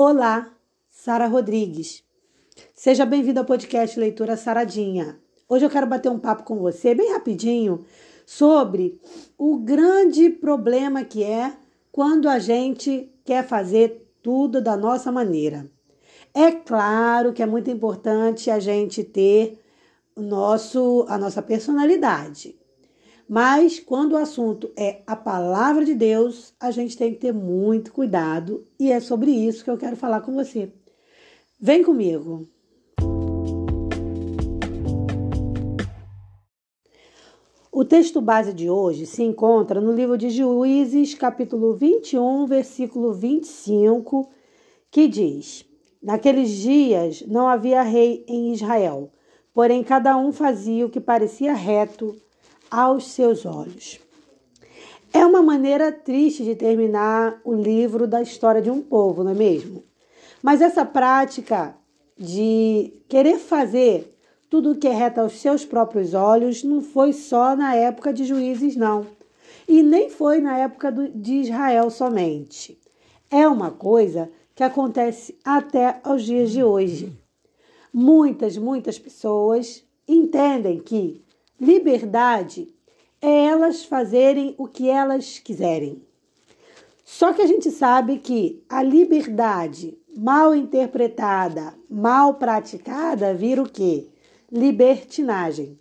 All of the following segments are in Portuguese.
Olá, Sara Rodrigues. Seja bem-vindo ao podcast Leitura Saradinha. Hoje eu quero bater um papo com você, bem rapidinho, sobre o grande problema que é quando a gente quer fazer tudo da nossa maneira. É claro que é muito importante a gente ter nosso, a nossa personalidade. Mas quando o assunto é a palavra de Deus, a gente tem que ter muito cuidado e é sobre isso que eu quero falar com você. Vem comigo. O texto base de hoje se encontra no livro de Juízes, capítulo 21, versículo 25, que diz: Naqueles dias não havia rei em Israel, porém cada um fazia o que parecia reto aos seus olhos. É uma maneira triste de terminar o livro da história de um povo, não é mesmo? Mas essa prática de querer fazer tudo o que é reto aos seus próprios olhos não foi só na época de juízes, não. E nem foi na época de Israel somente. É uma coisa que acontece até aos dias de hoje. Muitas, muitas pessoas entendem que Liberdade é elas fazerem o que elas quiserem. Só que a gente sabe que a liberdade mal interpretada, mal praticada, vira o quê? Libertinagem.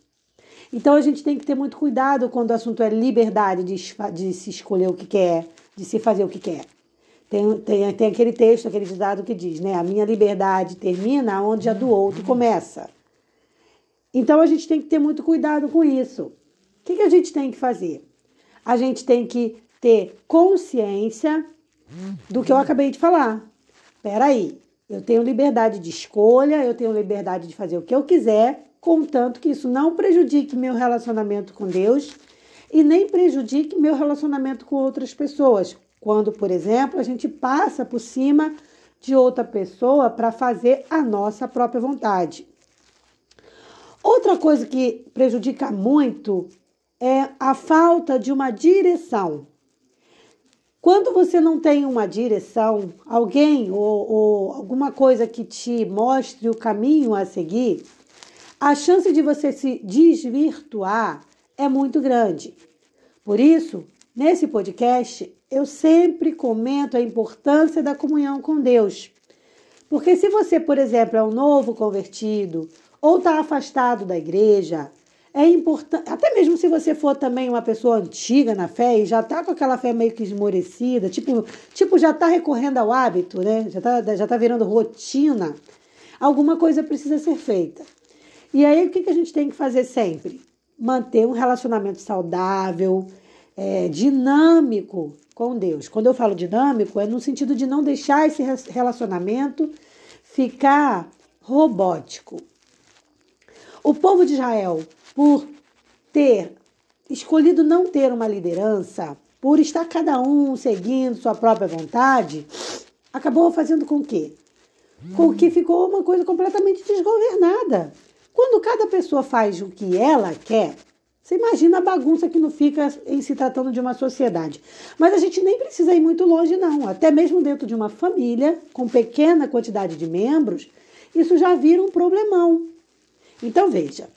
Então a gente tem que ter muito cuidado quando o assunto é liberdade de, de se escolher o que quer, de se fazer o que quer. Tem, tem, tem aquele texto, aquele ditado que diz, né? A minha liberdade termina onde a do outro começa. Então a gente tem que ter muito cuidado com isso. O que, que a gente tem que fazer? A gente tem que ter consciência do que eu acabei de falar. Peraí, eu tenho liberdade de escolha, eu tenho liberdade de fazer o que eu quiser, contanto que isso não prejudique meu relacionamento com Deus e nem prejudique meu relacionamento com outras pessoas. Quando, por exemplo, a gente passa por cima de outra pessoa para fazer a nossa própria vontade. Outra coisa que prejudica muito é a falta de uma direção. Quando você não tem uma direção, alguém ou, ou, alguma coisa que te mostre o caminho a seguir, a chance de você se desvirtuar é muito grande. Por isso, nesse podcast, eu sempre comento a importância da comunhão com Deus. Porque se você, por exemplo, é um novo convertido ou está afastado da igreja, é importante, até mesmo se você for também uma pessoa antiga na fé e já está com aquela fé meio que esmorecida, tipo, tipo já está recorrendo ao hábito, né? Já está já tá virando rotina, alguma coisa precisa ser feita. E aí o que, que a gente tem que fazer sempre? Manter um relacionamento saudável, é, dinâmico com Deus. Quando eu falo dinâmico, é no sentido de não deixar esse relacionamento ficar robótico. O povo de Israel, por ter escolhido não ter uma liderança, por estar cada um seguindo sua própria vontade, acabou fazendo com que? Com que ficou uma coisa completamente desgovernada. Quando cada pessoa faz o que ela quer, você imagina a bagunça que não fica em se tratando de uma sociedade. Mas a gente nem precisa ir muito longe, não. Até mesmo dentro de uma família, com pequena quantidade de membros, isso já vira um problemão. Então, veja,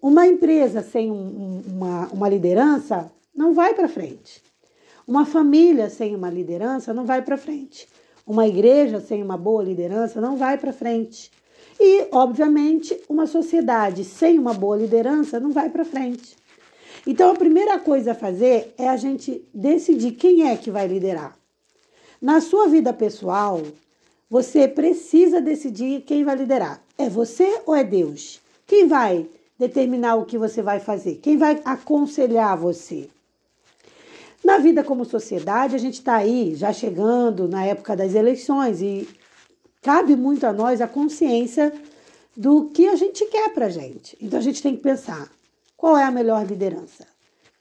uma empresa sem um, uma, uma liderança não vai para frente. Uma família sem uma liderança não vai para frente. Uma igreja sem uma boa liderança não vai para frente. E, obviamente, uma sociedade sem uma boa liderança não vai para frente. Então, a primeira coisa a fazer é a gente decidir quem é que vai liderar. Na sua vida pessoal, você precisa decidir quem vai liderar. É você ou é Deus? Quem vai determinar o que você vai fazer? Quem vai aconselhar você? Na vida como sociedade, a gente está aí já chegando na época das eleições e cabe muito a nós a consciência do que a gente quer para a gente. Então a gente tem que pensar qual é a melhor liderança.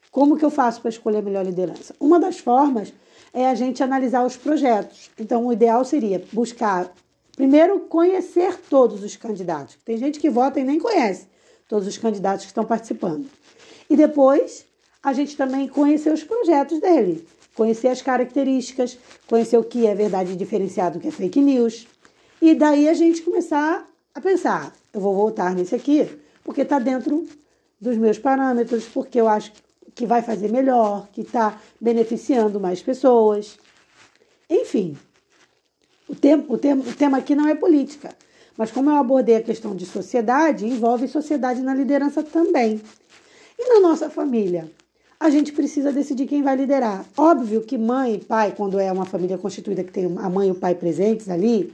Como que eu faço para escolher a melhor liderança? Uma das formas é a gente analisar os projetos. Então, o ideal seria buscar, primeiro, conhecer todos os candidatos. Tem gente que vota e nem conhece todos os candidatos que estão participando. E depois, a gente também conhecer os projetos dele. conhecer as características, conhecer o que é verdade diferenciado, o que é fake news. E daí a gente começar a pensar, eu vou voltar nesse aqui, porque está dentro dos meus parâmetros, porque eu acho que vai fazer melhor, que está beneficiando mais pessoas. Enfim, o, tempo, o, tema, o tema aqui não é política, mas como eu abordei a questão de sociedade, envolve sociedade na liderança também. E na nossa família? A gente precisa decidir quem vai liderar. Óbvio que mãe e pai, quando é uma família constituída que tem a mãe e o pai presentes ali,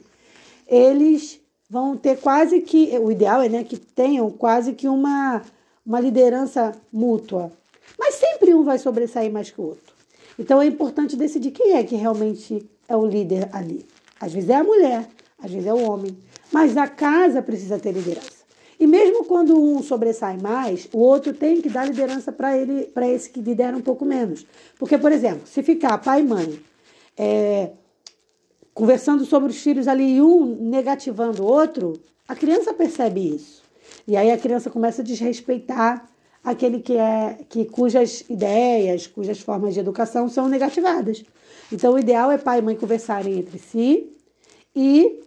eles vão ter quase que. O ideal é né, que tenham quase que uma, uma liderança mútua. Mas sempre um vai sobressair mais que o outro. Então é importante decidir quem é que realmente é o líder ali. Às vezes é a mulher, às vezes é o homem. Mas a casa precisa ter liderança. E mesmo quando um sobressai mais, o outro tem que dar liderança para ele, para esse que lidera um pouco menos. Porque, por exemplo, se ficar pai e mãe é, conversando sobre os filhos ali e um negativando o outro, a criança percebe isso. E aí a criança começa a desrespeitar aquele que é que cujas ideias, cujas formas de educação são negativadas. Então o ideal é pai e mãe conversarem entre si e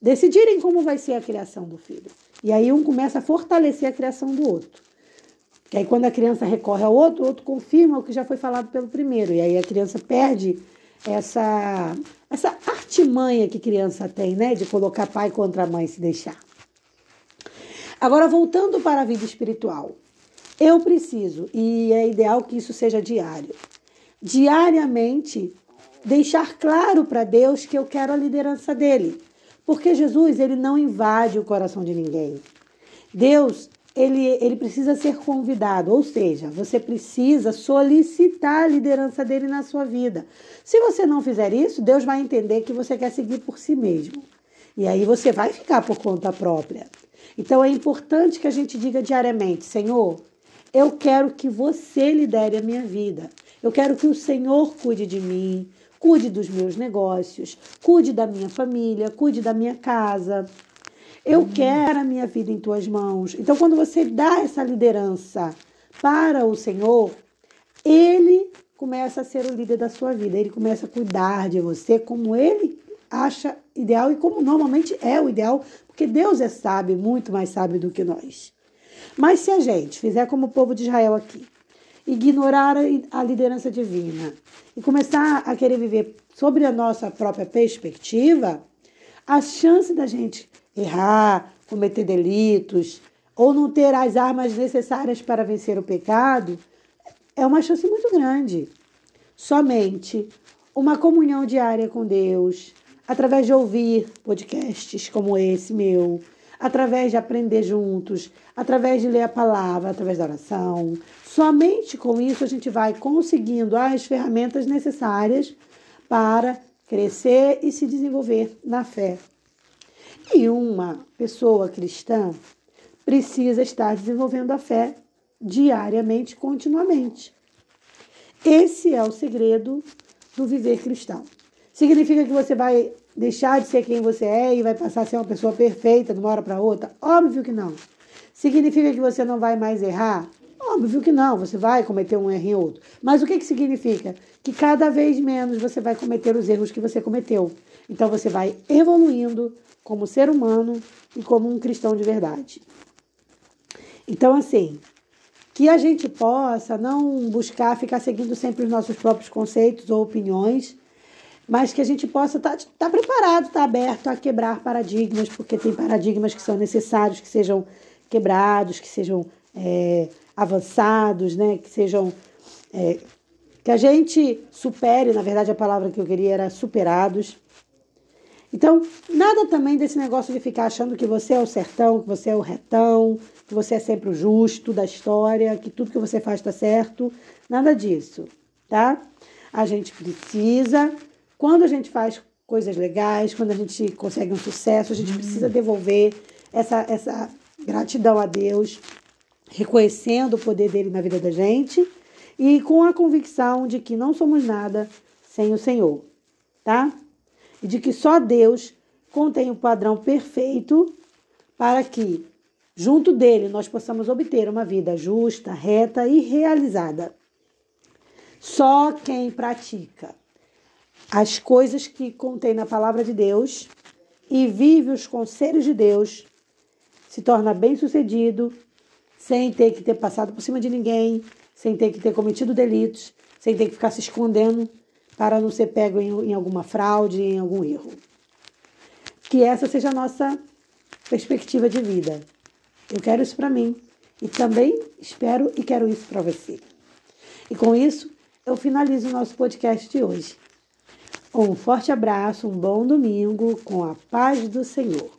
decidirem como vai ser a criação do filho. E aí um começa a fortalecer a criação do outro. Que aí quando a criança recorre ao outro, o outro confirma o que já foi falado pelo primeiro. E aí a criança perde essa essa artimanha que criança tem, né, de colocar pai contra mãe se deixar. Agora voltando para a vida espiritual. Eu preciso, e é ideal que isso seja diário, diariamente deixar claro para Deus que eu quero a liderança dele. Porque Jesus, ele não invade o coração de ninguém. Deus, ele, ele precisa ser convidado, ou seja, você precisa solicitar a liderança dele na sua vida. Se você não fizer isso, Deus vai entender que você quer seguir por si mesmo. E aí você vai ficar por conta própria. Então é importante que a gente diga diariamente: Senhor, eu quero que você lidere a minha vida. Eu quero que o Senhor cuide de mim cuide dos meus negócios, cuide da minha família, cuide da minha casa. Eu quero a minha vida em tuas mãos. Então, quando você dá essa liderança para o Senhor, ele começa a ser o líder da sua vida. Ele começa a cuidar de você como ele acha ideal e como normalmente é o ideal, porque Deus é sábio, muito mais sábio do que nós. Mas se a gente fizer como o povo de Israel aqui, ignorar a liderança divina e começar a querer viver sobre a nossa própria perspectiva, a chance da gente errar, cometer delitos ou não ter as armas necessárias para vencer o pecado é uma chance muito grande. Somente uma comunhão diária com Deus, através de ouvir podcasts como esse meu, através de aprender juntos, através de ler a palavra, através da oração. Somente com isso a gente vai conseguindo as ferramentas necessárias para crescer e se desenvolver na fé. E uma pessoa cristã precisa estar desenvolvendo a fé diariamente, continuamente. Esse é o segredo do viver cristão. Significa que você vai deixar de ser quem você é e vai passar a ser uma pessoa perfeita de uma hora para outra? Óbvio que não. Significa que você não vai mais errar? Óbvio que não, você vai cometer um erro em outro. Mas o que, que significa? Que cada vez menos você vai cometer os erros que você cometeu. Então você vai evoluindo como ser humano e como um cristão de verdade. Então, assim, que a gente possa não buscar ficar seguindo sempre os nossos próprios conceitos ou opiniões, mas que a gente possa estar tá, tá preparado, estar tá aberto a quebrar paradigmas, porque tem paradigmas que são necessários que sejam quebrados, que sejam é, avançados, né? que sejam. É, que a gente supere, na verdade a palavra que eu queria era superados. Então, nada também desse negócio de ficar achando que você é o sertão, que você é o retão, que você é sempre o justo da história, que tudo que você faz está certo. Nada disso, tá? A gente precisa quando a gente faz coisas legais, quando a gente consegue um sucesso, a gente precisa devolver essa, essa gratidão a Deus, reconhecendo o poder dele na vida da gente e com a convicção de que não somos nada sem o Senhor, tá? E de que só Deus contém o padrão perfeito para que, junto dele, nós possamos obter uma vida justa, reta e realizada. Só quem pratica as coisas que contém na palavra de Deus e vive os conselhos de Deus se torna bem-sucedido, sem ter que ter passado por cima de ninguém, sem ter que ter cometido delitos, sem ter que ficar se escondendo para não ser pego em, em alguma fraude, em algum erro. Que essa seja a nossa perspectiva de vida. Eu quero isso para mim e também espero e quero isso para você. E com isso, eu finalizo o nosso podcast de hoje. Um forte abraço, um bom domingo com a paz do Senhor.